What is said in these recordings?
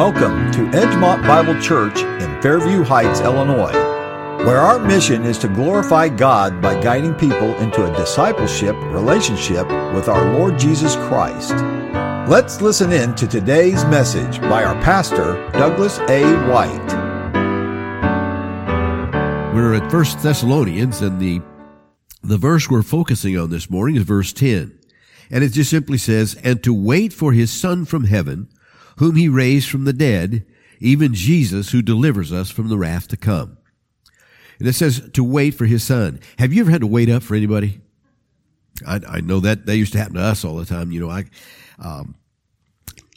Welcome to Edgemont Bible Church in Fairview Heights, Illinois, where our mission is to glorify God by guiding people into a discipleship relationship with our Lord Jesus Christ. Let's listen in to today's message by our pastor, Douglas A. White. We're at First Thessalonians, and the the verse we're focusing on this morning is verse 10. And it just simply says, And to wait for his Son from heaven, whom he raised from the dead, even Jesus who delivers us from the wrath to come. And it says to wait for his son. Have you ever had to wait up for anybody? I, I know that that used to happen to us all the time. You know, I, um,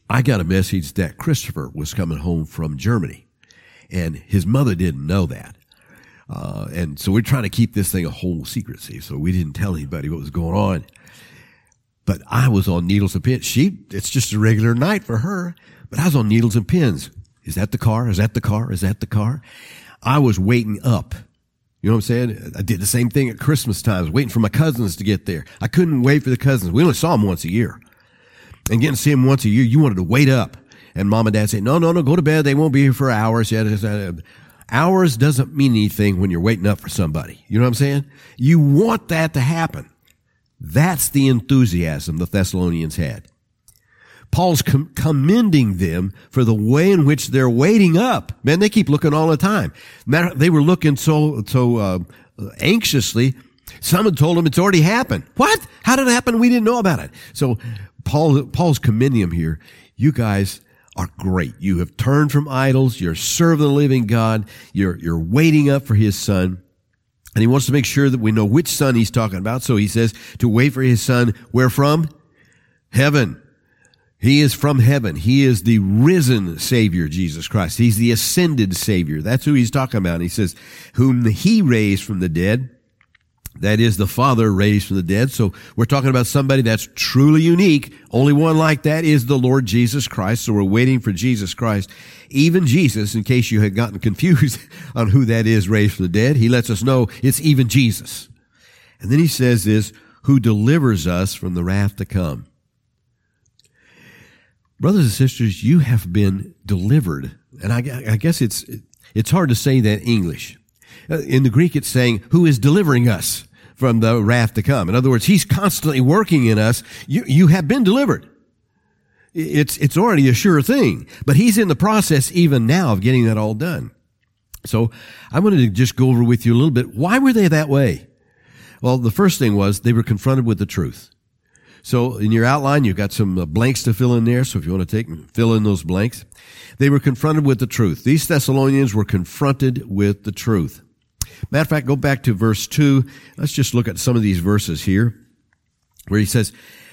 I got a message that Christopher was coming home from Germany and his mother didn't know that. Uh, and so we're trying to keep this thing a whole secrecy. So we didn't tell anybody what was going on. But I was on needles and pins. She, it's just a regular night for her. But I was on needles and pins. Is that the car? Is that the car? Is that the car? I was waiting up. You know what I'm saying? I did the same thing at Christmas time. I was waiting for my cousins to get there. I couldn't wait for the cousins. We only saw them once a year. And getting to see them once a year, you wanted to wait up. And mom and dad say, no, no, no, go to bed. They won't be here for hours yet. Hours doesn't mean anything when you're waiting up for somebody. You know what I'm saying? You want that to happen. That's the enthusiasm the Thessalonians had. Paul's com- commending them for the way in which they're waiting up. Man, they keep looking all the time. Matter, they were looking so, so, uh, anxiously. Someone told them it's already happened. What? How did it happen? We didn't know about it. So Paul, Paul's commending them here. You guys are great. You have turned from idols. You're serving the living God. You're, you're waiting up for his son. And he wants to make sure that we know which son he's talking about. So he says to wait for his son. Where from? Heaven. He is from heaven. He is the risen Savior, Jesus Christ. He's the ascended Savior. That's who he's talking about. he says, whom he raised from the dead. That is the Father raised from the dead. So we're talking about somebody that's truly unique. Only one like that is the Lord Jesus Christ. So we're waiting for Jesus Christ. Even Jesus, in case you had gotten confused on who that is raised from the dead, he lets us know it's even Jesus. And then he says this, who delivers us from the wrath to come. Brothers and sisters, you have been delivered. And I, I guess it's, it's hard to say that English. Uh, in the Greek, it's saying, who is delivering us from the wrath to come. In other words, he's constantly working in us. You, you have been delivered. It's, it's already a sure thing, but he's in the process even now of getting that all done. So I wanted to just go over with you a little bit. Why were they that way? Well, the first thing was they were confronted with the truth. So in your outline, you've got some uh, blanks to fill in there. So if you want to take fill in those blanks, they were confronted with the truth. These Thessalonians were confronted with the truth. Matter of fact, go back to verse two. Let's just look at some of these verses here where he says,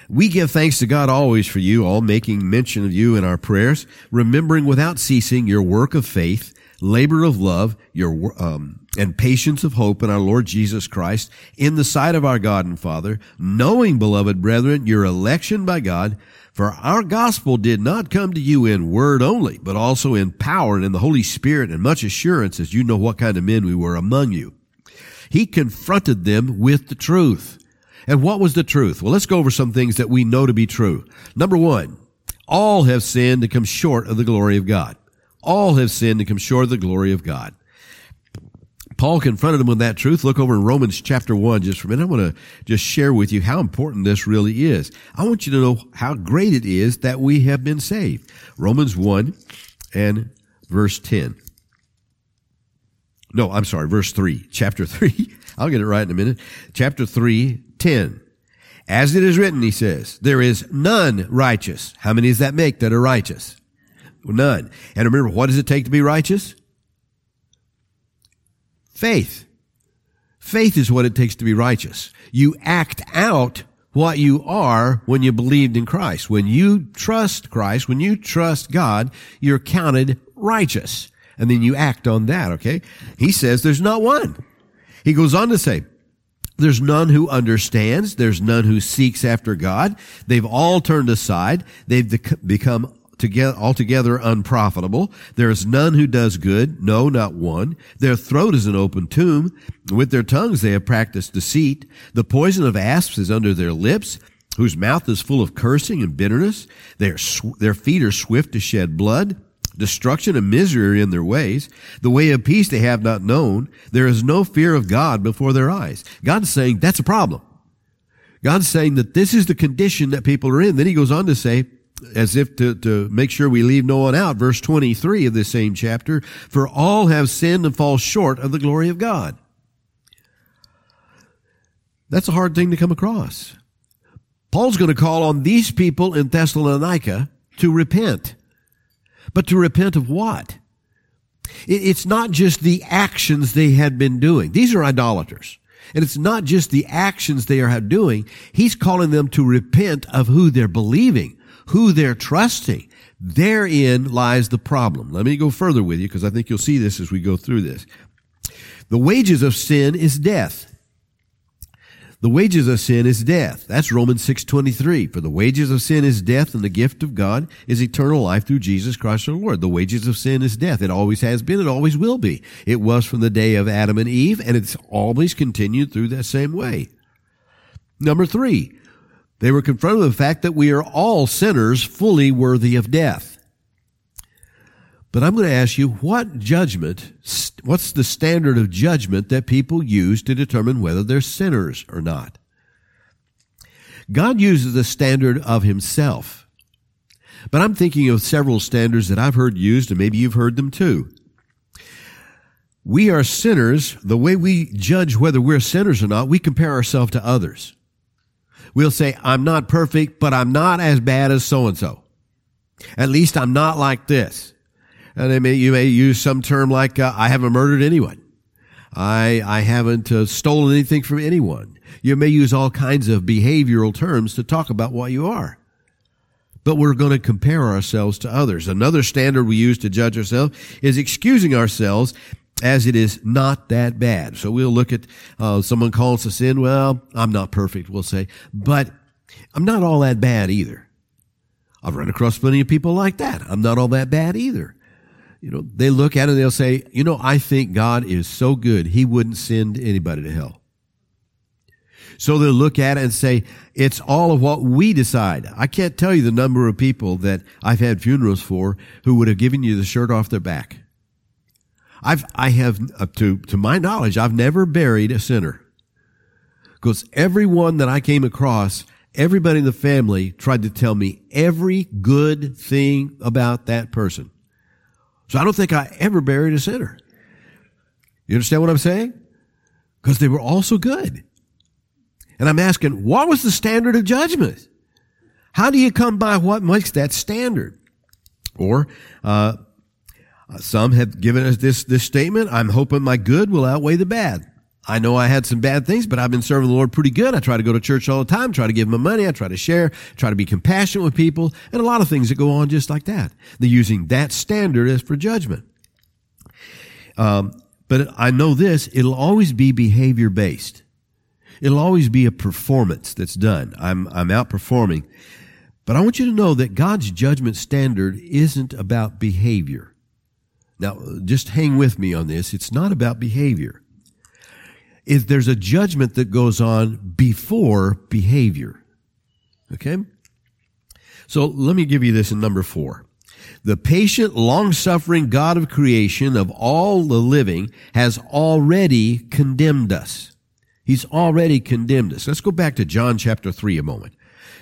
we give thanks to God always for you, all making mention of you in our prayers, remembering without ceasing your work of faith, labor of love, your um, and patience of hope in our Lord Jesus Christ in the sight of our God and Father, knowing, beloved brethren, your election by God, for our gospel did not come to you in word only, but also in power and in the Holy Spirit and much assurance as you know what kind of men we were among you. He confronted them with the truth. And what was the truth? Well, let's go over some things that we know to be true. Number one, all have sinned and come short of the glory of God. All have sinned and come short of the glory of God. Paul confronted him with that truth. Look over in Romans chapter 1 just for a minute. I want to just share with you how important this really is. I want you to know how great it is that we have been saved. Romans 1 and verse 10. No, I'm sorry, verse 3, chapter 3. I'll get it right in a minute. Chapter 3, 10. As it is written, he says, there is none righteous. How many does that make that are righteous? None. And remember, what does it take to be righteous? Faith. Faith is what it takes to be righteous. You act out what you are when you believed in Christ. When you trust Christ, when you trust God, you're counted righteous. And then you act on that, okay? He says there's not one. He goes on to say, there's none who understands. There's none who seeks after God. They've all turned aside. They've become together, altogether unprofitable. There is none who does good, no, not one. Their throat is an open tomb. With their tongues they have practiced deceit. The poison of asps is under their lips, whose mouth is full of cursing and bitterness. Their, their feet are swift to shed blood. Destruction and misery are in their ways. The way of peace they have not known. There is no fear of God before their eyes. God's saying that's a problem. God's saying that this is the condition that people are in. Then he goes on to say, as if to, to make sure we leave no one out, verse 23 of this same chapter, for all have sinned and fall short of the glory of God. That's a hard thing to come across. Paul's going to call on these people in Thessalonica to repent. But to repent of what? It's not just the actions they had been doing. These are idolaters. And it's not just the actions they are doing. He's calling them to repent of who they're believing, who they're trusting. Therein lies the problem. Let me go further with you because I think you'll see this as we go through this. The wages of sin is death. The wages of sin is death. That's Romans 6:23. For the wages of sin is death and the gift of God is eternal life through Jesus Christ our Lord. The wages of sin is death. It always has been, it always will be. It was from the day of Adam and Eve and it's always continued through that same way. Number 3. They were confronted with the fact that we are all sinners fully worthy of death. But I'm going to ask you what judgment, what's the standard of judgment that people use to determine whether they're sinners or not? God uses the standard of himself. But I'm thinking of several standards that I've heard used, and maybe you've heard them too. We are sinners. The way we judge whether we're sinners or not, we compare ourselves to others. We'll say, I'm not perfect, but I'm not as bad as so and so. At least I'm not like this. And may, you may use some term like, uh, I haven't murdered anyone. I, I haven't uh, stolen anything from anyone. You may use all kinds of behavioral terms to talk about what you are. But we're going to compare ourselves to others. Another standard we use to judge ourselves is excusing ourselves as it is not that bad. So we'll look at uh, someone calls us in. Well, I'm not perfect, we'll say, but I'm not all that bad either. I've run across plenty of people like that. I'm not all that bad either you know, they look at it and they'll say, you know, I think God is so good, he wouldn't send anybody to hell. So they'll look at it and say, it's all of what we decide. I can't tell you the number of people that I've had funerals for who would have given you the shirt off their back. I've, I have, uh, to, to my knowledge, I've never buried a sinner. Because everyone that I came across, everybody in the family tried to tell me every good thing about that person. So I don't think I ever buried a sinner. You understand what I'm saying? Because they were all so good. And I'm asking, what was the standard of judgment? How do you come by what makes that standard? Or, uh, some have given us this, this statement, I'm hoping my good will outweigh the bad. I know I had some bad things, but I've been serving the Lord pretty good. I try to go to church all the time, try to give my money, I try to share, try to be compassionate with people, and a lot of things that go on just like that. They're using that standard as for judgment. Um, but I know this, it'll always be behavior based. It'll always be a performance that's done. I'm, I'm outperforming. But I want you to know that God's judgment standard isn't about behavior. Now, just hang with me on this. It's not about behavior is there's a judgment that goes on before behavior. Okay? So let me give you this in number four. The patient, long-suffering God of creation of all the living has already condemned us. He's already condemned us. Let's go back to John chapter 3 a moment.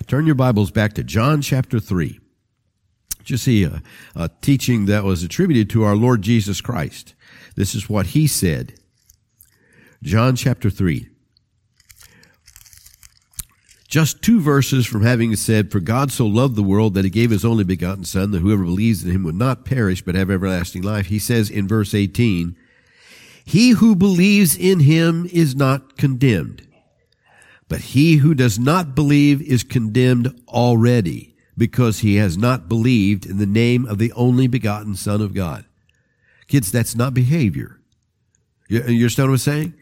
Turn your Bibles back to John chapter 3. Just see a, a teaching that was attributed to our Lord Jesus Christ. This is what he said John chapter 3. Just two verses from having said, For God so loved the world that he gave his only begotten Son, that whoever believes in him would not perish, but have everlasting life. He says in verse 18, He who believes in him is not condemned, but he who does not believe is condemned already, because he has not believed in the name of the only begotten Son of God. Kids, that's not behavior. You, you understand what I'm saying?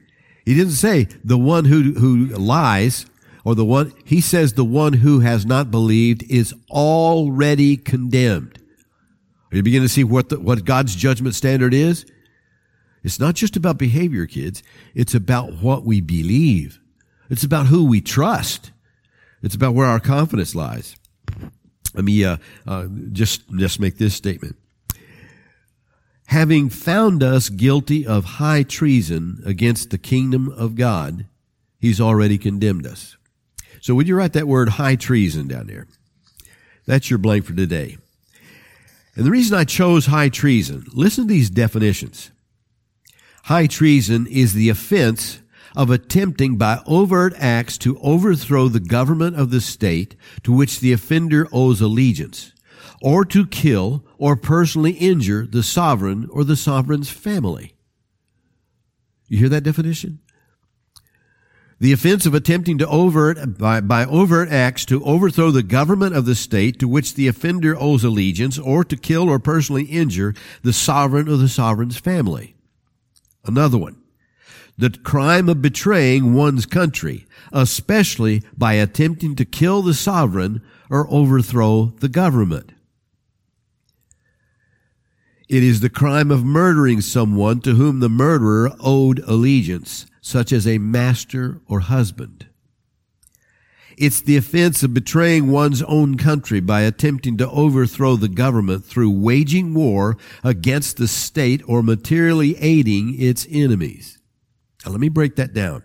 He didn't say the one who, who lies or the one, he says the one who has not believed is already condemned. Are you beginning to see what the, what God's judgment standard is? It's not just about behavior, kids. It's about what we believe. It's about who we trust. It's about where our confidence lies. Let me uh, uh, just just make this statement. having found us guilty of high treason against the kingdom of God, he's already condemned us. So would you write that word high treason down there? That's your blank for today. And the reason I chose high treason, listen to these definitions. High treason is the offense of attempting by overt acts to overthrow the government of the state to which the offender owes allegiance, or to kill or personally injure the sovereign or the sovereign's family. You hear that definition? The offense of attempting to overt, by, by overt acts to overthrow the government of the state to which the offender owes allegiance or to kill or personally injure the sovereign or the sovereign's family. Another one. The crime of betraying one's country, especially by attempting to kill the sovereign or overthrow the government. It is the crime of murdering someone to whom the murderer owed allegiance such as a master or husband. It's the offense of betraying one's own country by attempting to overthrow the government through waging war against the state or materially aiding its enemies. Now let me break that down.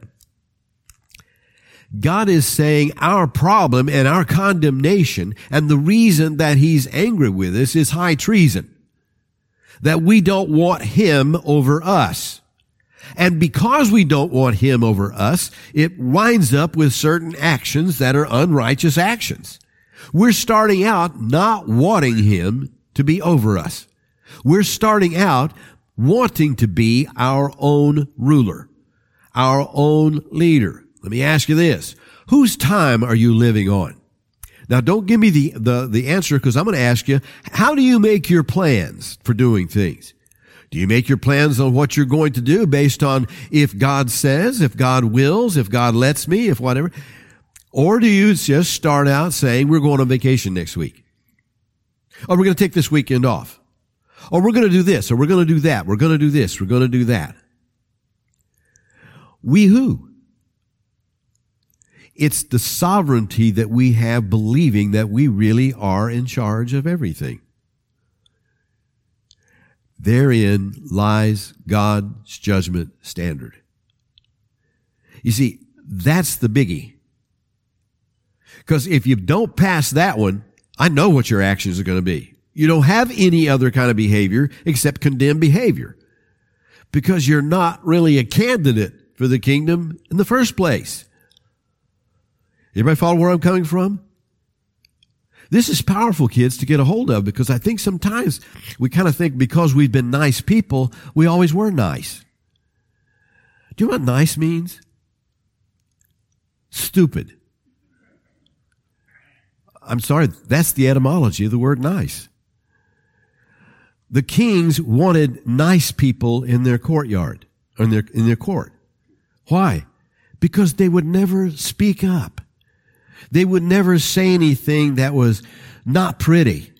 God is saying our problem and our condemnation and the reason that he's angry with us is high treason. That we don't want him over us. And because we don't want him over us, it winds up with certain actions that are unrighteous actions. We're starting out not wanting him to be over us. We're starting out wanting to be our own ruler, our own leader. Let me ask you this. Whose time are you living on? Now don't give me the, the, the answer because I'm going to ask you, how do you make your plans for doing things? Do you make your plans on what you're going to do based on if God says, if God wills, if God lets me, if whatever? Or do you just start out saying, we're going on vacation next week? Or we're going to take this weekend off? Or we're going to do this, or we're going to do that. We're going to do this, we're going to do that. We who? It's the sovereignty that we have believing that we really are in charge of everything. Therein lies God's judgment standard. You see, that's the biggie. Because if you don't pass that one, I know what your actions are going to be. You don't have any other kind of behavior except condemned behavior. Because you're not really a candidate for the kingdom in the first place. Everybody follow where I'm coming from? This is powerful, kids, to get a hold of because I think sometimes we kind of think because we've been nice people, we always were nice. Do you know what nice means? Stupid. I'm sorry, that's the etymology of the word nice. The kings wanted nice people in their courtyard, in their, in their court. Why? Because they would never speak up. They would never say anything that was not pretty,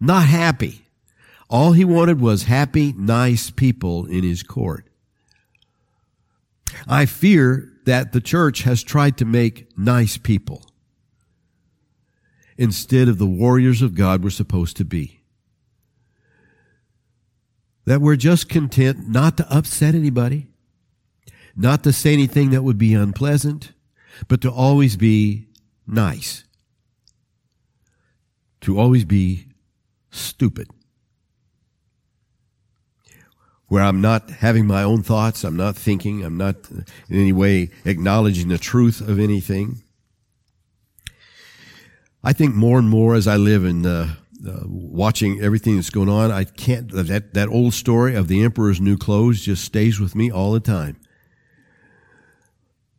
not happy. All he wanted was happy, nice people in his court. I fear that the church has tried to make nice people instead of the warriors of God we're supposed to be. That we're just content not to upset anybody, not to say anything that would be unpleasant, but to always be nice. To always be stupid. Where I'm not having my own thoughts, I'm not thinking, I'm not in any way acknowledging the truth of anything. I think more and more as I live in uh, uh, watching everything that's going on, I can't, that, that old story of the emperor's new clothes just stays with me all the time.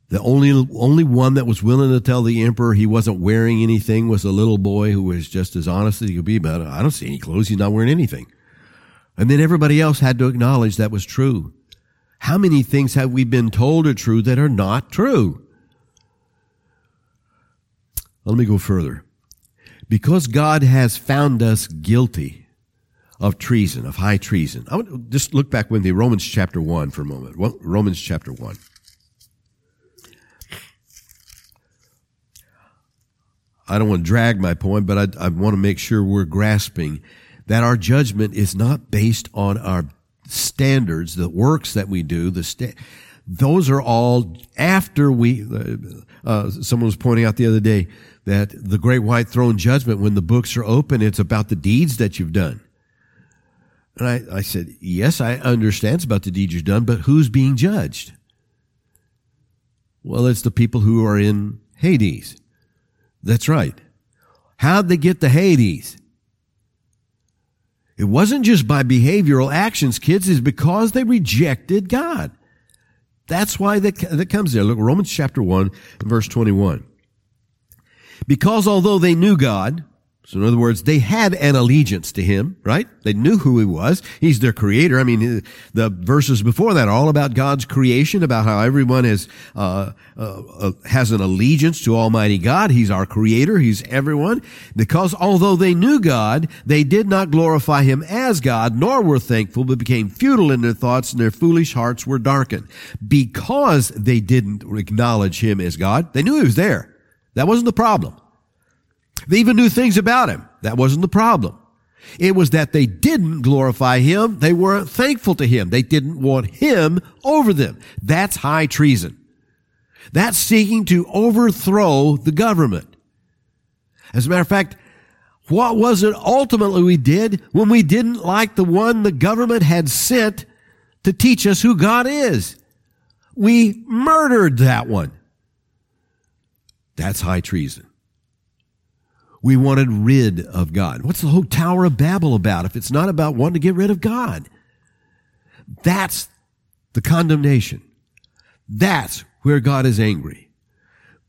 The only, only one that was willing to tell the emperor he wasn't wearing anything was a little boy who was just as honest as he could be it. I don't see any clothes. He's not wearing anything. And then everybody else had to acknowledge that was true. How many things have we been told are true that are not true? Let me go further. Because God has found us guilty of treason, of high treason. I to just look back with the Romans chapter 1 for a moment. Romans chapter 1. I don't want to drag my point, but I, I want to make sure we're grasping that our judgment is not based on our standards, the works that we do, the sta- those are all after we, uh, uh, someone was pointing out the other day that the great white throne judgment, when the books are open, it's about the deeds that you've done. And I, I said, yes, I understand it's about the deeds you've done, but who's being judged? Well, it's the people who are in Hades. That's right. How'd they get to Hades? It wasn't just by behavioral actions, kids, it's because they rejected God. That's why that, that comes there. Look, Romans chapter 1 verse 21. Because although they knew God, so in other words, they had an allegiance to him, right? They knew who he was. He's their creator. I mean, the verses before that are all about God's creation, about how everyone is, uh, uh, uh, has an allegiance to Almighty God. He's our creator. He's everyone. Because although they knew God, they did not glorify him as God, nor were thankful, but became futile in their thoughts and their foolish hearts were darkened. Because they didn't acknowledge him as God, they knew he was there. That wasn't the problem. They even knew things about him. That wasn't the problem. It was that they didn't glorify him. They weren't thankful to him. They didn't want him over them. That's high treason. That's seeking to overthrow the government. As a matter of fact, what was it ultimately we did when we didn't like the one the government had sent to teach us who God is? We murdered that one. That's high treason. We wanted rid of God. What's the whole Tower of Babel about if it's not about wanting to get rid of God? That's the condemnation. That's where God is angry.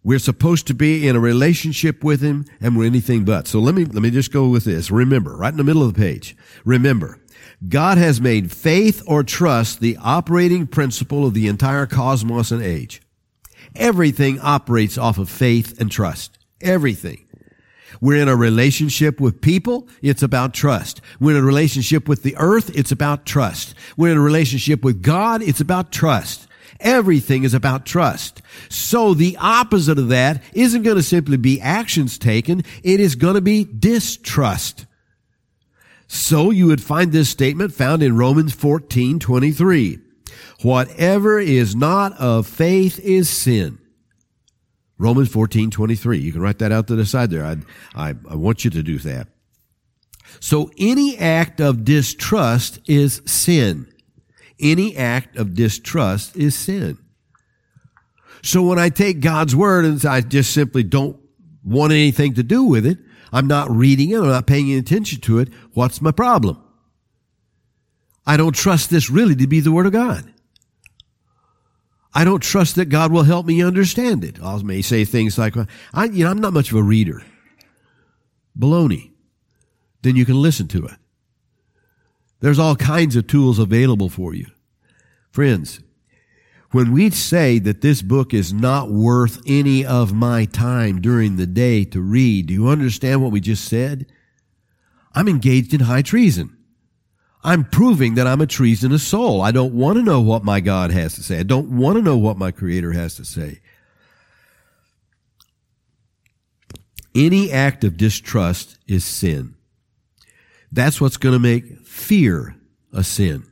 We're supposed to be in a relationship with Him and we're anything but. So let me, let me just go with this. Remember, right in the middle of the page. Remember, God has made faith or trust the operating principle of the entire cosmos and age. Everything operates off of faith and trust. Everything. We're in a relationship with people. It's about trust. We're in a relationship with the earth. It's about trust. We're in a relationship with God. It's about trust. Everything is about trust. So the opposite of that isn't going to simply be actions taken. It is going to be distrust. So you would find this statement found in Romans 14, 23. Whatever is not of faith is sin. Romans 14, 23. You can write that out to the side there. I, I, I want you to do that. So any act of distrust is sin. Any act of distrust is sin. So when I take God's word and I just simply don't want anything to do with it, I'm not reading it, I'm not paying attention to it, what's my problem? I don't trust this really to be the word of God. I don't trust that God will help me understand it. I may say things like, I, you know, I'm not much of a reader. Baloney. Then you can listen to it. There's all kinds of tools available for you. Friends, when we say that this book is not worth any of my time during the day to read, do you understand what we just said? I'm engaged in high treason. I'm proving that I'm a treasonous soul. I don't want to know what my God has to say. I don't want to know what my Creator has to say. Any act of distrust is sin. That's what's going to make fear a sin.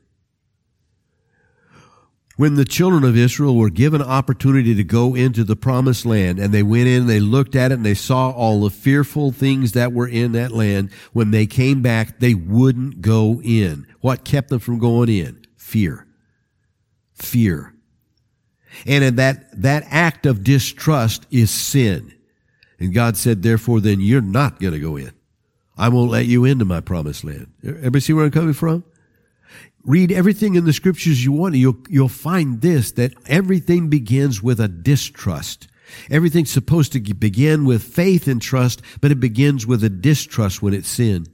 When the children of Israel were given opportunity to go into the promised land and they went in, and they looked at it and they saw all the fearful things that were in that land. When they came back, they wouldn't go in. What kept them from going in? Fear. Fear. And in that, that act of distrust is sin. And God said, therefore, then you're not going to go in. I won't let you into my promised land. Everybody see where I'm coming from? Read everything in the scriptures you want, you'll, you'll find this, that everything begins with a distrust. Everything's supposed to begin with faith and trust, but it begins with a distrust when it's sin.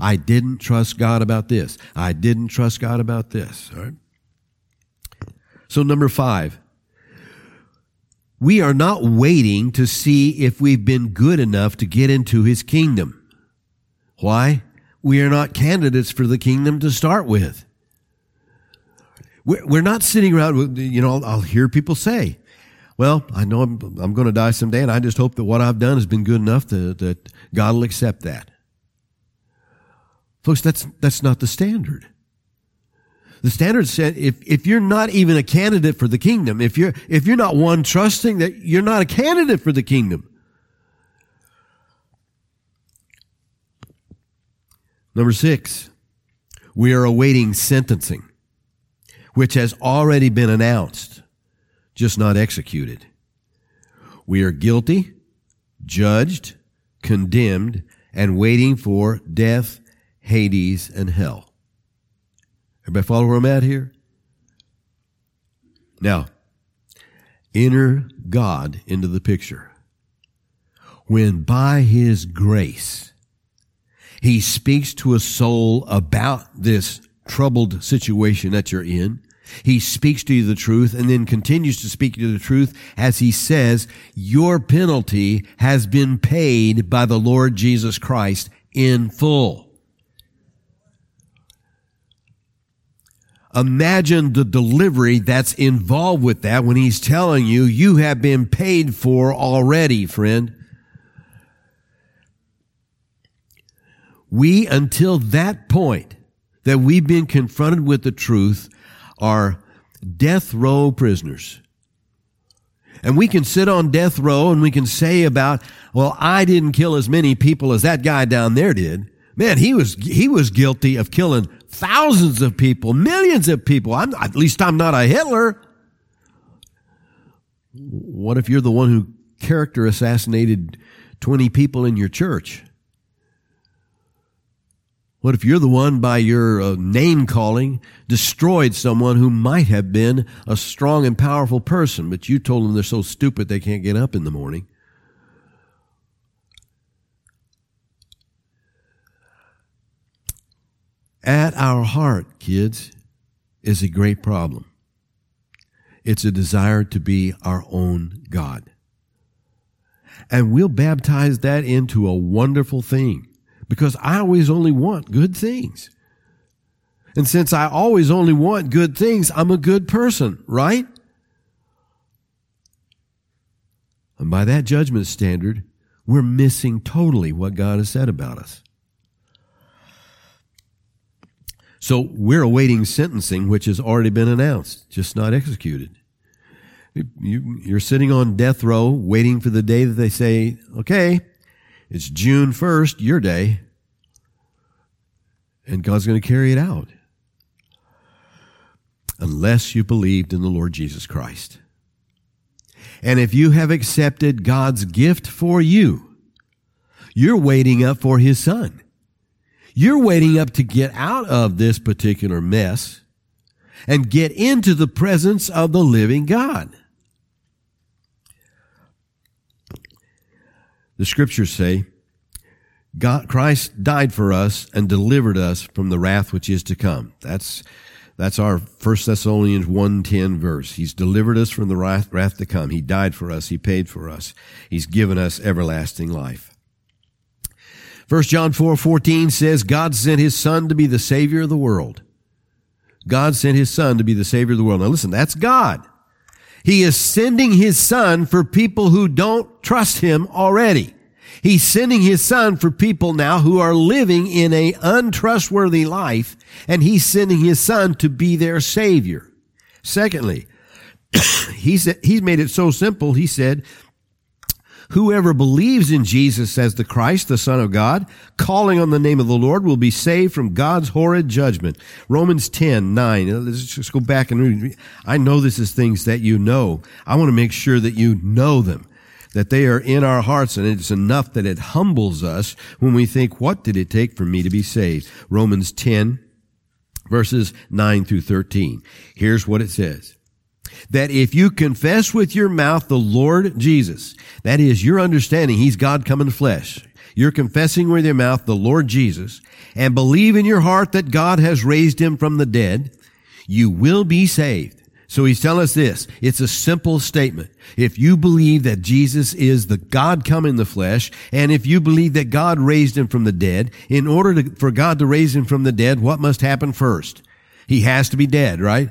I didn't trust God about this. I didn't trust God about this. All right. So number five, we are not waiting to see if we've been good enough to get into his kingdom. Why? We are not candidates for the kingdom to start with. We're not sitting around, you know, I'll hear people say, well, I know I'm, I'm going to die someday, and I just hope that what I've done has been good enough to, that God will accept that. Folks, that's, that's not the standard. The standard said if, if you're not even a candidate for the kingdom, if you're, if you're not one trusting that you're not a candidate for the kingdom. Number six, we are awaiting sentencing, which has already been announced, just not executed. We are guilty, judged, condemned, and waiting for death, Hades, and hell. Everybody follow where I'm at here? Now, enter God into the picture. When by His grace, He speaks to a soul about this troubled situation that you're in, he speaks to you the truth and then continues to speak to you the truth as he says, your penalty has been paid by the Lord Jesus Christ in full. Imagine the delivery that's involved with that when he's telling you, you have been paid for already, friend. We, until that point that we've been confronted with the truth, are death row prisoners. And we can sit on death row and we can say about, well, I didn't kill as many people as that guy down there did. Man, he was, he was guilty of killing thousands of people, millions of people. I'm, at least I'm not a Hitler. What if you're the one who character assassinated 20 people in your church? What if you're the one by your uh, name calling destroyed someone who might have been a strong and powerful person, but you told them they're so stupid they can't get up in the morning? At our heart, kids, is a great problem. It's a desire to be our own God. And we'll baptize that into a wonderful thing because I always only want good things. And since I always only want good things, I'm a good person, right? And by that judgment standard, we're missing totally what God has said about us. So we're awaiting sentencing, which has already been announced, just not executed. You, are sitting on death row waiting for the day that they say, okay, it's June 1st, your day, and God's going to carry it out. Unless you believed in the Lord Jesus Christ. And if you have accepted God's gift for you, you're waiting up for His Son. You're waiting up to get out of this particular mess and get into the presence of the living God. The scriptures say, God, Christ died for us and delivered us from the wrath which is to come. That's, that's our 1 Thessalonians 1.10 verse. He's delivered us from the wrath, wrath to come. He died for us. He paid for us. He's given us everlasting life. 1 John 4:14 says God sent his son to be the savior of the world. God sent his son to be the savior of the world. Now listen, that's God. He is sending his son for people who don't trust him already. He's sending his son for people now who are living in a untrustworthy life, and he's sending his son to be their savior. Secondly, he's, he's made it so simple, he said, Whoever believes in Jesus as the Christ, the Son of God, calling on the name of the Lord, will be saved from God's horrid judgment. Romans 10, 9. Let's just go back and read. I know this is things that you know. I want to make sure that you know them that they are in our hearts and it's enough that it humbles us when we think, what did it take for me to be saved? Romans 10 verses 9 through 13. Here's what it says that if you confess with your mouth the Lord Jesus, that is your understanding, He's God come in flesh. You're confessing with your mouth the Lord Jesus and believe in your heart that God has raised Him from the dead, you will be saved. So he's telling us this. It's a simple statement. If you believe that Jesus is the God come in the flesh, and if you believe that God raised him from the dead, in order to, for God to raise him from the dead, what must happen first? He has to be dead, right?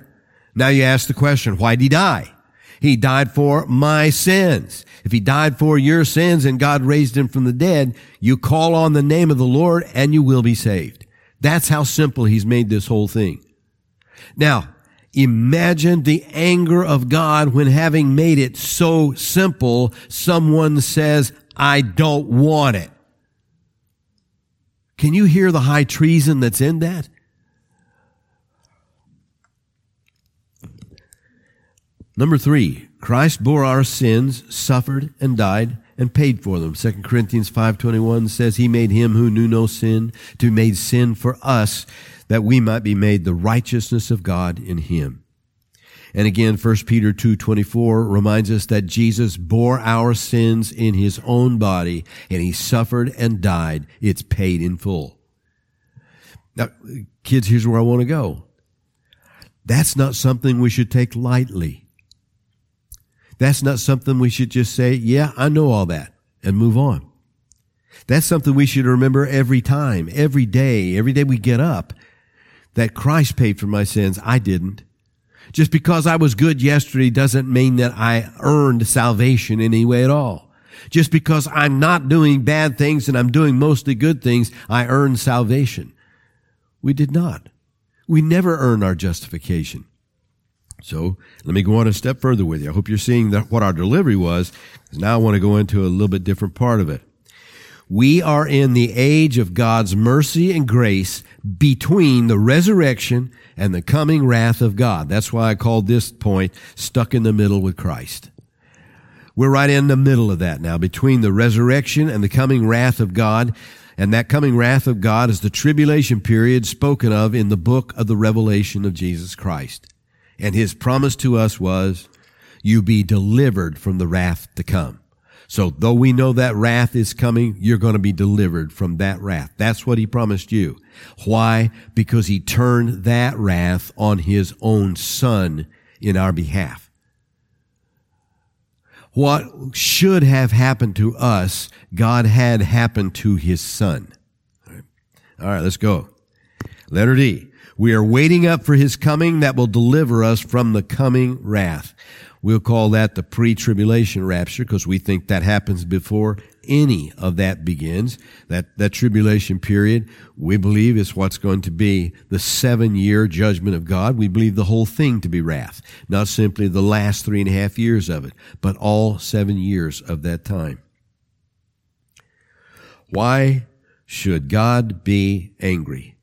Now you ask the question, why did he die? He died for my sins. If he died for your sins and God raised him from the dead, you call on the name of the Lord and you will be saved. That's how simple he's made this whole thing. Now, imagine the anger of God when having made it so simple, someone says, I don't want it. Can you hear the high treason that's in that? Number three, Christ bore our sins, suffered and died and paid for them. 2 Corinthians 5.21 says he made him who knew no sin to be made sin for us that we might be made the righteousness of God in him. And again, 1 Peter 2.24 reminds us that Jesus bore our sins in his own body and he suffered and died. It's paid in full. Now, kids, here's where I want to go. That's not something we should take lightly. That's not something we should just say, yeah, I know all that and move on. That's something we should remember every time, every day, every day we get up that Christ paid for my sins. I didn't. Just because I was good yesterday doesn't mean that I earned salvation in any way at all. Just because I'm not doing bad things and I'm doing mostly good things, I earned salvation. We did not. We never earn our justification. So let me go on a step further with you. I hope you're seeing that what our delivery was. Now I want to go into a little bit different part of it. We are in the age of God's mercy and grace between the resurrection and the coming wrath of God. That's why I called this point stuck in the middle with Christ. We're right in the middle of that now, between the resurrection and the coming wrath of God. And that coming wrath of God is the tribulation period spoken of in the book of the revelation of Jesus Christ. And his promise to us was, you be delivered from the wrath to come. So though we know that wrath is coming, you're going to be delivered from that wrath. That's what he promised you. Why? Because he turned that wrath on his own son in our behalf. What should have happened to us, God had happened to his son. All right, let's go. Letter D. We are waiting up for his coming that will deliver us from the coming wrath. We'll call that the pre-tribulation rapture because we think that happens before any of that begins. That, that tribulation period, we believe is what's going to be the seven year judgment of God. We believe the whole thing to be wrath, not simply the last three and a half years of it, but all seven years of that time. Why should God be angry?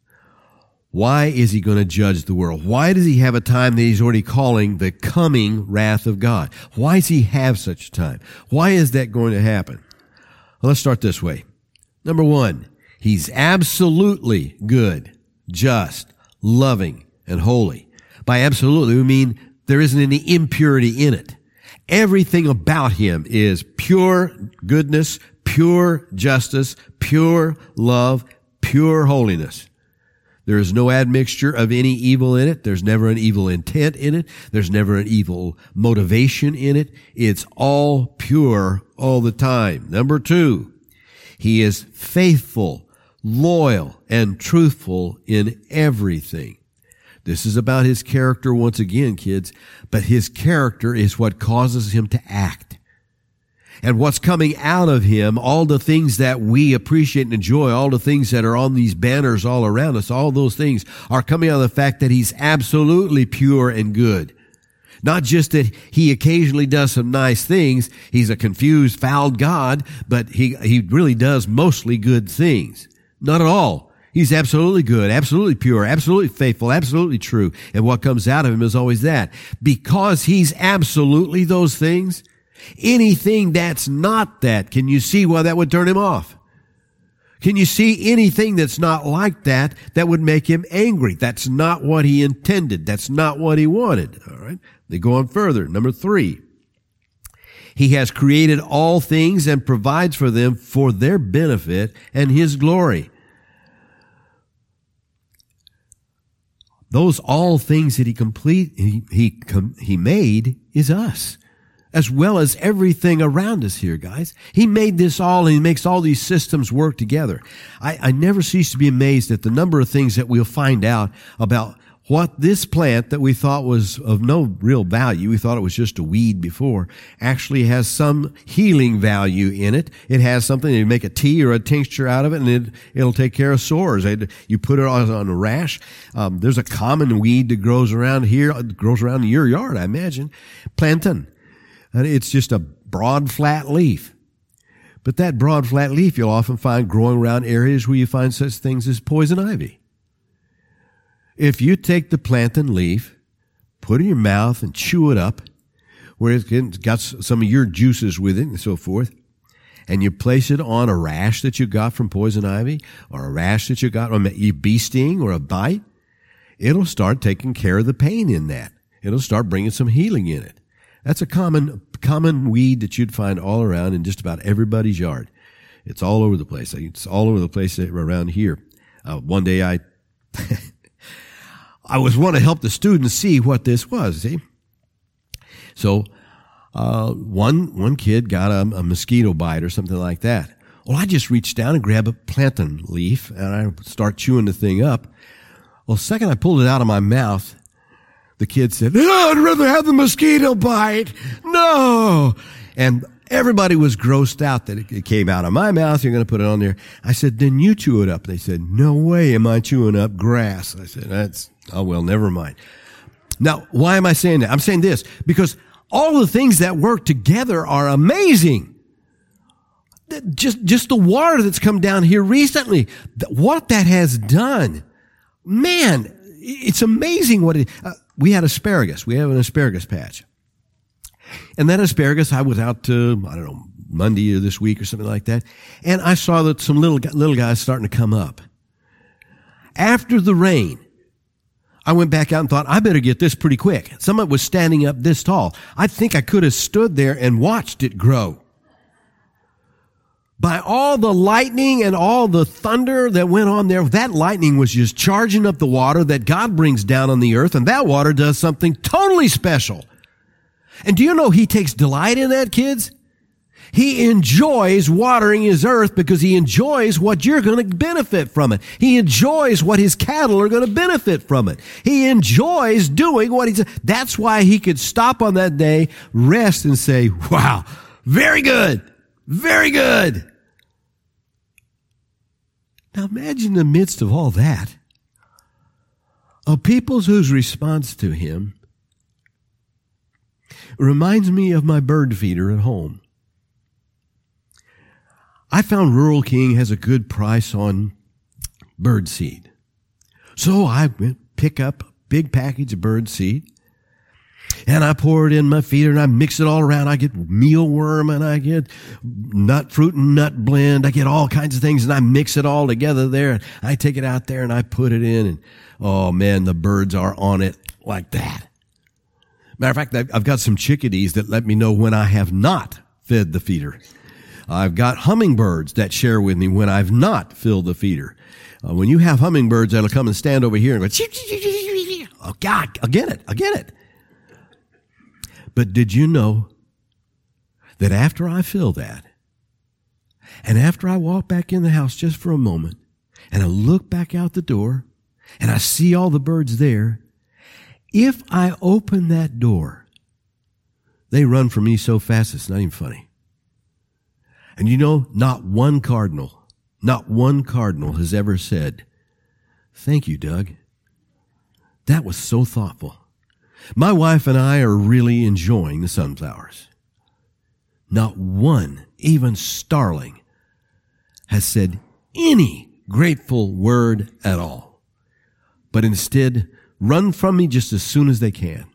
Why is he going to judge the world? Why does he have a time that he's already calling the coming wrath of God? Why does he have such a time? Why is that going to happen? Well, let's start this way. Number one, he's absolutely good, just, loving, and holy. By absolutely, we mean there isn't any impurity in it. Everything about him is pure goodness, pure justice, pure love, pure holiness. There is no admixture of any evil in it. There's never an evil intent in it. There's never an evil motivation in it. It's all pure all the time. Number two, he is faithful, loyal, and truthful in everything. This is about his character once again, kids, but his character is what causes him to act and what's coming out of him, all the things that we appreciate and enjoy, all the things that are on these banners all around us, all those things are coming out of the fact that he's absolutely pure and good. Not just that he occasionally does some nice things. He's a confused, fouled God, but he, he really does mostly good things. Not at all. He's absolutely good, absolutely pure, absolutely faithful, absolutely true. And what comes out of him is always that. Because he's absolutely those things, Anything that's not that, can you see why that would turn him off? Can you see anything that's not like that that would make him angry? That's not what he intended. That's not what he wanted. All right. They go on further. Number three. He has created all things and provides for them for their benefit and his glory. Those all things that he complete, he, he, he made is us. As well as everything around us here, guys. He made this all and he makes all these systems work together. I, I never cease to be amazed at the number of things that we'll find out about what this plant that we thought was of no real value, we thought it was just a weed before, actually has some healing value in it. It has something, you make a tea or a tincture out of it and it, it'll take care of sores. You put it on, on a rash. Um, there's a common weed that grows around here, grows around your yard, I imagine. Plantain. And it's just a broad, flat leaf. But that broad, flat leaf you'll often find growing around areas where you find such things as poison ivy. If you take the plantain leaf, put it in your mouth and chew it up, where it's got some of your juices with it and so forth, and you place it on a rash that you got from poison ivy or a rash that you got from a bee sting or a bite, it'll start taking care of the pain in that. It'll start bringing some healing in it. That's a common, common weed that you'd find all around in just about everybody's yard. It's all over the place. It's all over the place around here. Uh, one day I, I was want to help the students see what this was. See, so uh, one one kid got a, a, mosquito bite or something like that. Well, I just reached down and grabbed a plantain leaf and I start chewing the thing up. Well, second I pulled it out of my mouth, the kid said, oh, "I'd rather have the mosquito bite." No, and everybody was grossed out that it came out of my mouth. You're going to put it on there. I said, "Then you chew it up." They said, "No way am I chewing up grass." I said, "That's Oh, well, never mind. Now, why am I saying that? I'm saying this because all the things that work together are amazing. Just, just the water that's come down here recently, what that has done, man, it's amazing what it, uh, we had asparagus. We have an asparagus patch. And that asparagus, I was out to, I don't know, Monday or this week or something like that. And I saw that some little, little guys starting to come up. After the rain, I went back out and thought, I better get this pretty quick. Some of it was standing up this tall. I think I could have stood there and watched it grow. By all the lightning and all the thunder that went on there, that lightning was just charging up the water that God brings down on the earth, and that water does something totally special. And do you know He takes delight in that, kids? He enjoys watering his earth because he enjoys what you're going to benefit from it. He enjoys what his cattle are going to benefit from it. He enjoys doing what he's, that's why he could stop on that day, rest and say, wow, very good, very good. Now imagine in the midst of all that, a people whose response to him reminds me of my bird feeder at home. I found Rural King has a good price on bird seed. So I went pick up a big package of bird seed and I pour it in my feeder and I mix it all around. I get mealworm and I get nut fruit and nut blend. I get all kinds of things and I mix it all together there and I take it out there and I put it in and oh man, the birds are on it like that. Matter of fact, I've got some chickadees that let me know when I have not fed the feeder. I've got hummingbirds that share with me when I've not filled the feeder. Uh, when you have hummingbirds that'll come and stand over here and go, oh God, I get it, I get it. But did you know that after I fill that, and after I walk back in the house just for a moment, and I look back out the door, and I see all the birds there, if I open that door, they run for me so fast it's not even funny. And you know, not one cardinal, not one cardinal has ever said, Thank you, Doug. That was so thoughtful. My wife and I are really enjoying the sunflowers. Not one, even starling, has said any grateful word at all, but instead run from me just as soon as they can.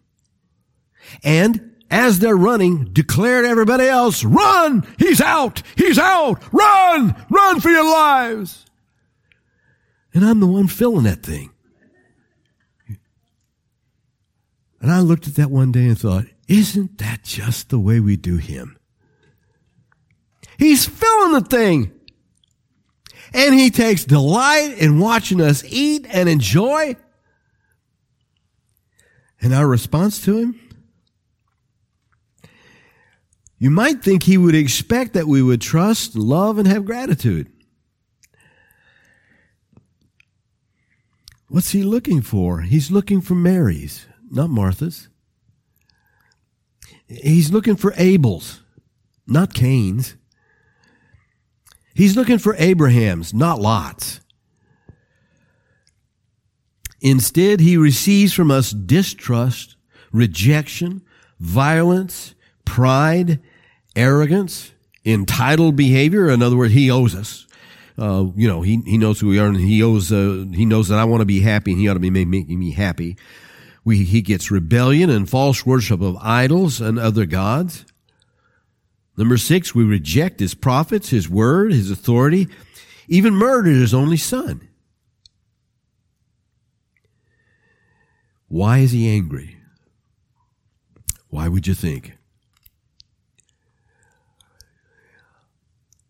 And as they're running, declare to everybody else, run! He's out! He's out! Run! Run for your lives! And I'm the one filling that thing. And I looked at that one day and thought, isn't that just the way we do him? He's filling the thing. And he takes delight in watching us eat and enjoy. And our response to him? you might think he would expect that we would trust, love, and have gratitude. What's he looking for? He's looking for Mary's, not Martha's. He's looking for Abel's, not Cain's. He's looking for Abraham's, not Lot's. Instead, he receives from us distrust, rejection, violence, pride, arrogance, entitled behavior. In other words, he owes us. Uh, you know, he, he knows who we are and he owes, uh, he knows that I want to be happy and he ought to be making me happy. We, he gets rebellion and false worship of idols and other gods. Number six, we reject his prophets, his word, his authority, even murdered his only son. Why is he angry? Why would you think?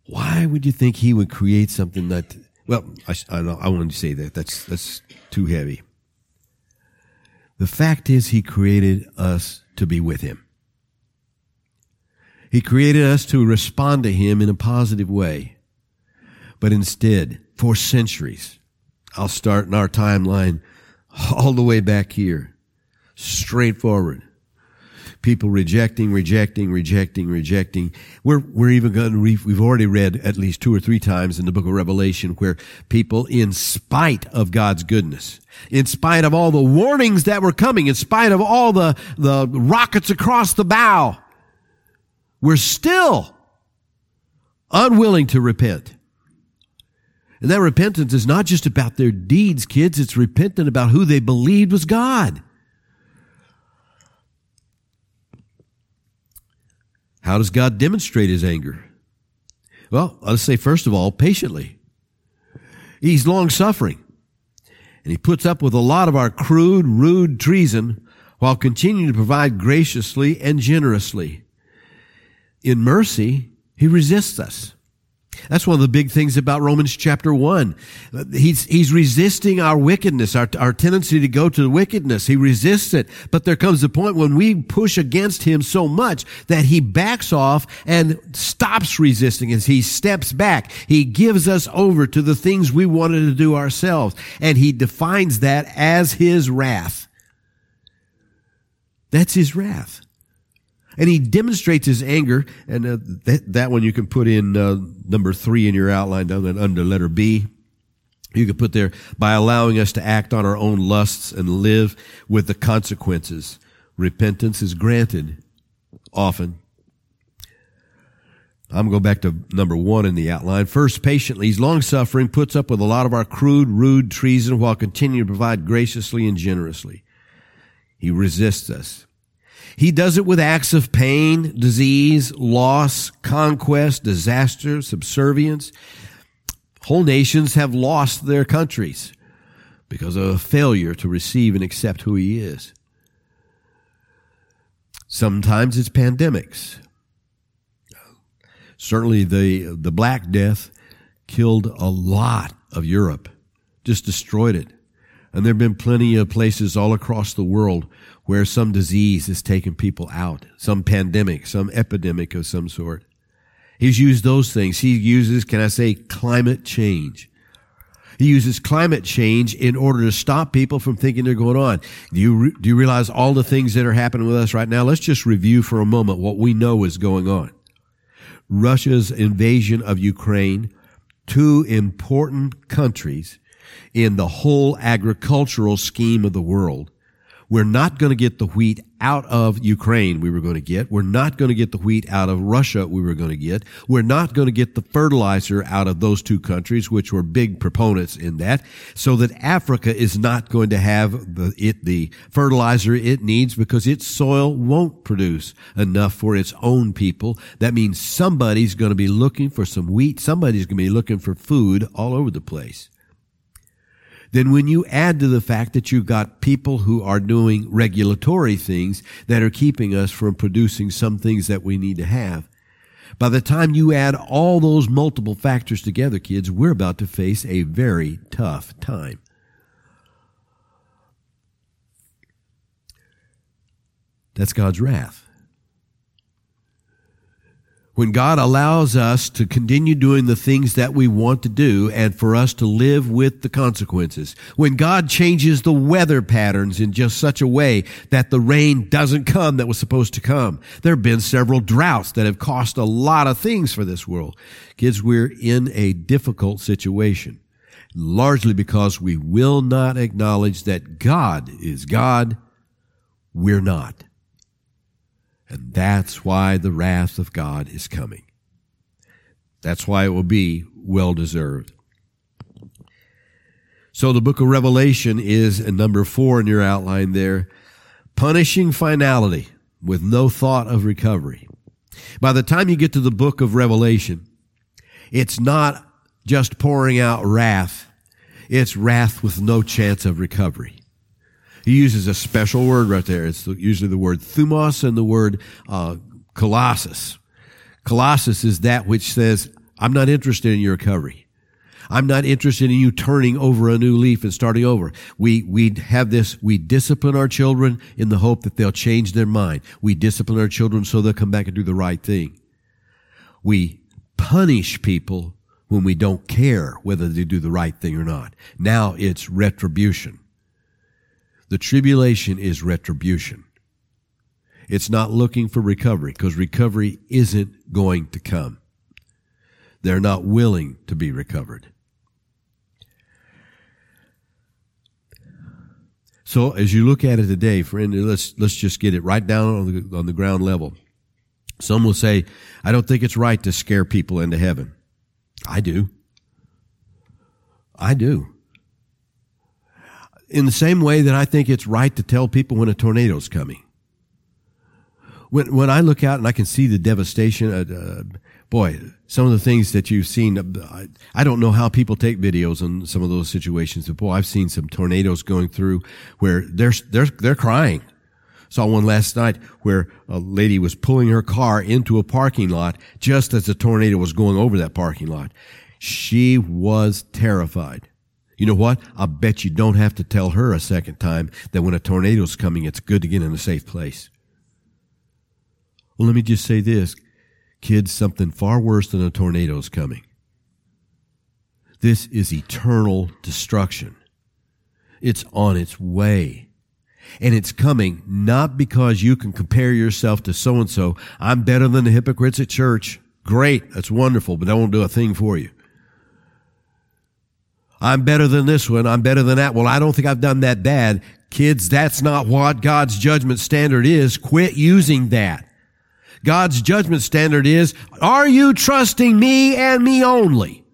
Why would you think he would create something that? Well, I, I, I wanted to say that. That's that's too heavy. The fact is, he created us to be with him. He created us to respond to him in a positive way. But instead, for centuries, I'll start in our timeline all the way back here, straightforward people rejecting, rejecting, rejecting, rejecting. We're, we're even going to, we've already read at least two or three times in the book of Revelation where people, in spite of God's goodness, in spite of all the warnings that were coming, in spite of all the, the rockets across the bow, we're still unwilling to repent. And that repentance is not just about their deeds, kids. It's repentant about who they believed was God. How does God demonstrate his anger? Well, let's say first of all, patiently. He's long suffering. And he puts up with a lot of our crude, rude treason while continuing to provide graciously and generously. In mercy, he resists us. That's one of the big things about Romans chapter one. He's, he's resisting our wickedness, our, our tendency to go to the wickedness. He resists it. But there comes a point when we push against him so much that he backs off and stops resisting as he steps back. He gives us over to the things we wanted to do ourselves. And he defines that as his wrath. That's his wrath and he demonstrates his anger. And uh, that, that one you can put in uh, number three in your outline down there under letter B. You could put there by allowing us to act on our own lusts and live with the consequences. Repentance is granted often. I'm going to go back to number one in the outline. First, patiently, he's long suffering, puts up with a lot of our crude, rude treason while continuing to provide graciously and generously. He resists us. He does it with acts of pain, disease, loss, conquest, disaster, subservience. Whole nations have lost their countries because of a failure to receive and accept who he is. Sometimes it's pandemics. Certainly the, the Black Death killed a lot of Europe, just destroyed it. And there have been plenty of places all across the world where some disease is taking people out, some pandemic, some epidemic of some sort. He's used those things. He uses, can I say, climate change. He uses climate change in order to stop people from thinking they're going on. Do you, do you realize all the things that are happening with us right now? Let's just review for a moment what we know is going on. Russia's invasion of Ukraine, two important countries in the whole agricultural scheme of the world we're not going to get the wheat out of Ukraine we were going to get. We're not going to get the wheat out of Russia we were going to get. We're not going to get the fertilizer out of those two countries, which were big proponents in that. So that Africa is not going to have the, it, the fertilizer it needs because its soil won't produce enough for its own people. That means somebody's going to be looking for some wheat. Somebody's going to be looking for food all over the place then when you add to the fact that you've got people who are doing regulatory things that are keeping us from producing some things that we need to have, by the time you add all those multiple factors together, kids, we're about to face a very tough time. That's God's wrath. When God allows us to continue doing the things that we want to do and for us to live with the consequences, when God changes the weather patterns in just such a way that the rain doesn't come that was supposed to come. There have been several droughts that have cost a lot of things for this world. Kids, we're in a difficult situation, largely because we will not acknowledge that God is God. We're not. And that's why the wrath of God is coming. That's why it will be well deserved. So the book of Revelation is number four in your outline there, punishing finality with no thought of recovery. By the time you get to the book of Revelation, it's not just pouring out wrath. It's wrath with no chance of recovery. He uses a special word right there. It's usually the word thumos and the word uh, colossus. Colossus is that which says, I'm not interested in your recovery. I'm not interested in you turning over a new leaf and starting over. We, we have this, we discipline our children in the hope that they'll change their mind. We discipline our children so they'll come back and do the right thing. We punish people when we don't care whether they do the right thing or not. Now it's retribution. The tribulation is retribution. It's not looking for recovery because recovery isn't going to come. They're not willing to be recovered. So as you look at it today, friend, let's let's just get it right down on the on the ground level. Some will say, I don't think it's right to scare people into heaven. I do. I do in the same way that I think it's right to tell people when a tornado's coming. When, when I look out and I can see the devastation, uh, uh, boy, some of the things that you've seen, uh, I, I, don't know how people take videos on some of those situations, but boy, I've seen some tornadoes going through where they're, they're, they're crying. Saw one last night where a lady was pulling her car into a parking lot just as the tornado was going over that parking lot. She was terrified. You know what? I bet you don't have to tell her a second time that when a tornado's coming, it's good to get in a safe place. Well, let me just say this. Kids, something far worse than a tornado is coming. This is eternal destruction. It's on its way. And it's coming not because you can compare yourself to so and so. I'm better than the hypocrites at church. Great. That's wonderful, but I won't do a thing for you. I'm better than this one. I'm better than that. Well, I don't think I've done that bad. Kids, that's not what God's judgment standard is. Quit using that. God's judgment standard is, are you trusting me and me only?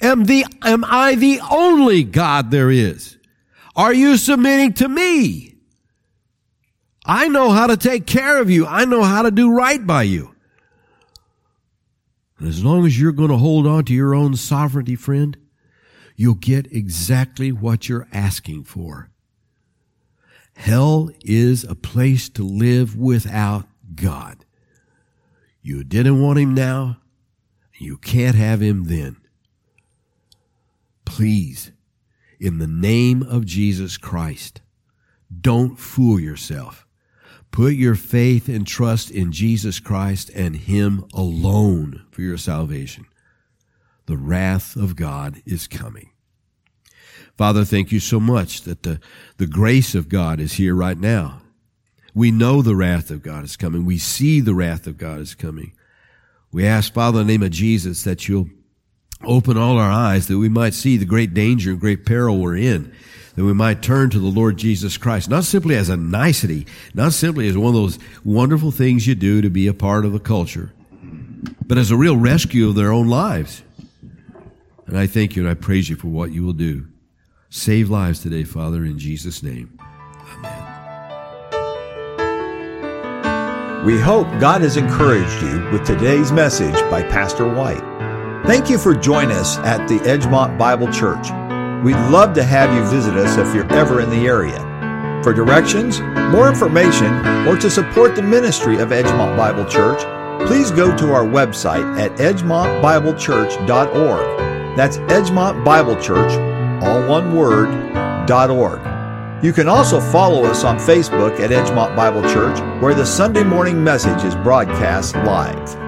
Am the, am I the only God there is? Are you submitting to me? I know how to take care of you. I know how to do right by you. And as long as you're going to hold on to your own sovereignty, friend, you'll get exactly what you're asking for. Hell is a place to live without God. You didn't want him now, you can't have him then. Please, in the name of Jesus Christ, don't fool yourself. Put your faith and trust in Jesus Christ and Him alone for your salvation the wrath of God is coming. Father, thank you so much that the, the grace of God is here right now. We know the wrath of God is coming. We see the wrath of God is coming. We ask, Father, in the name of Jesus, that you'll open all our eyes that we might see the great danger and great peril we're in, that we might turn to the Lord Jesus Christ, not simply as a nicety, not simply as one of those wonderful things you do to be a part of the culture, but as a real rescue of their own lives. And I thank you and I praise you for what you will do. Save lives today, Father, in Jesus' name. Amen. We hope God has encouraged you with today's message by Pastor White. Thank you for joining us at the Edgemont Bible Church. We'd love to have you visit us if you're ever in the area. For directions, more information, or to support the ministry of Edgemont Bible Church, please go to our website at edgemontbiblechurch.org. That's Edgemont Bible Church, all one word, dot org. You can also follow us on Facebook at Edgemont Bible Church, where the Sunday morning message is broadcast live.